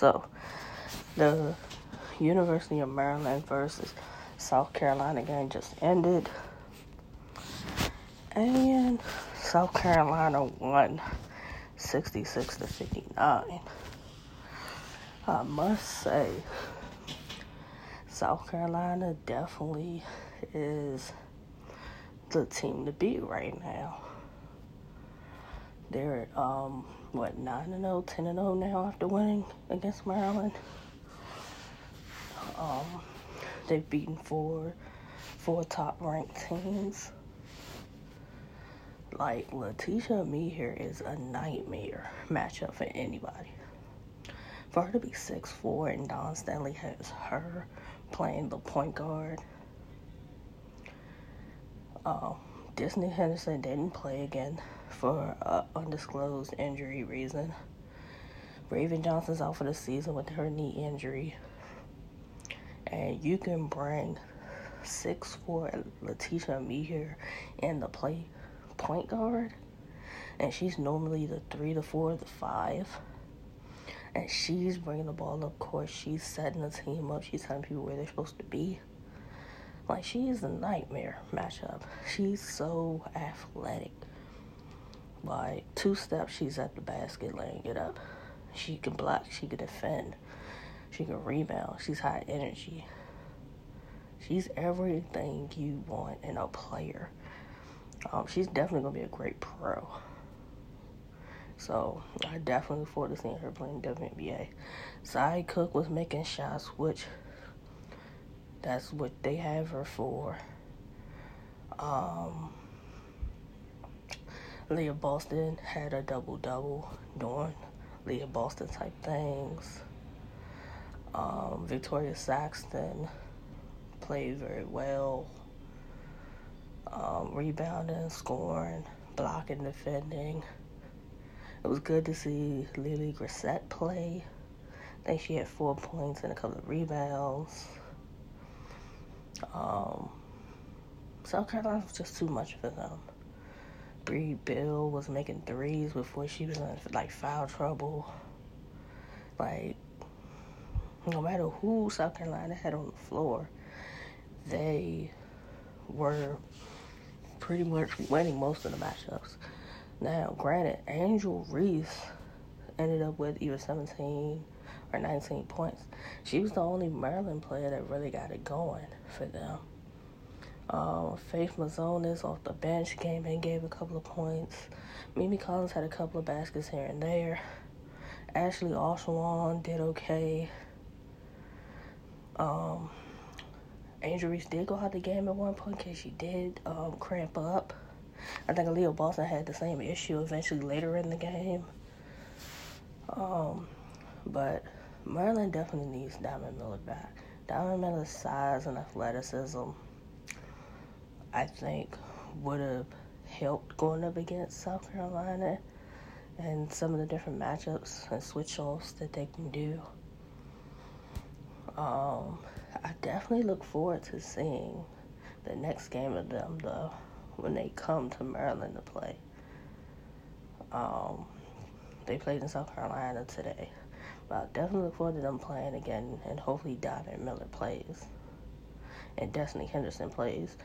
So, the University of Maryland versus South Carolina game just ended. And South Carolina won 66 to 59. I must say, South Carolina definitely is the team to beat right now. They're um what 9 and 0, 10 and 0 now after winning against Maryland. Um they've beaten four four top ranked teams. Like Laeticia Amihere is a nightmare matchup for anybody. For her to be six four and Dawn Staley has her playing the point guard. Um, Destiny Henderson didn't play again for an undisclosed injury reason. Raven Johnson's out for the season with her knee injury. And you can bring six four Laeticia Amihere in the play point guard. And she's normally the three, the four, the five. And she's bringing the ball up court. She's setting the team up. She's telling people where they're supposed to be. Like, she is a nightmare matchup. She's so athletic. Like, two steps, she's at the basket laying it up. She can block, she can defend, she can rebound. She's high energy. She's everything you want in a player. Um, she's definitely to be a great pro. So I definitely look forward to seeing her playing WNBA. Zia Cooke was making shots, which that's what they have her for. Um, Leah Boston had a double double doing Leah Boston type things. Um, Victoria Saxton played very well. Um, rebounding, scoring, blocking, defending. It was good to see LeLe Grissett play. I think she had four points and a couple of rebounds. Um, South Carolina was just too much for them. Brea Beal was making threes before she was in like foul trouble. Like, no matter who South Carolina had on the floor, they were pretty much winning most of the matchups. Now, granted, Angel Reese ended up with either 17 or 19 points. She was the only Maryland player that really got it going for them. Um, Faith Masonius off the bench came in, gave a couple of points. Mimi Collins had a couple of baskets here and there. Ashley Owusu did okay. Um, Angel Reese did go out the game at one point because she did um, cramp up. I think Aliyah Boston had the same issue eventually later in the game. Um, but Maryland definitely needs Diamond Miller back. Diamond Miller's size and athleticism, I think, would have helped going up against South Carolina and some of the different matchups and switch offs that they can do. Um, I definitely look forward to seeing the next game of them, though, when they come to Maryland to play. Um, they played in South Carolina today. But I definitely look forward to them playing again, and hopefully Diamond Miller plays. And Destiny Henderson plays.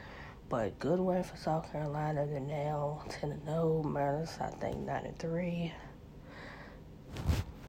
But good win for South Carolina. They're now 10 0. Maryland's, I think, 9 3.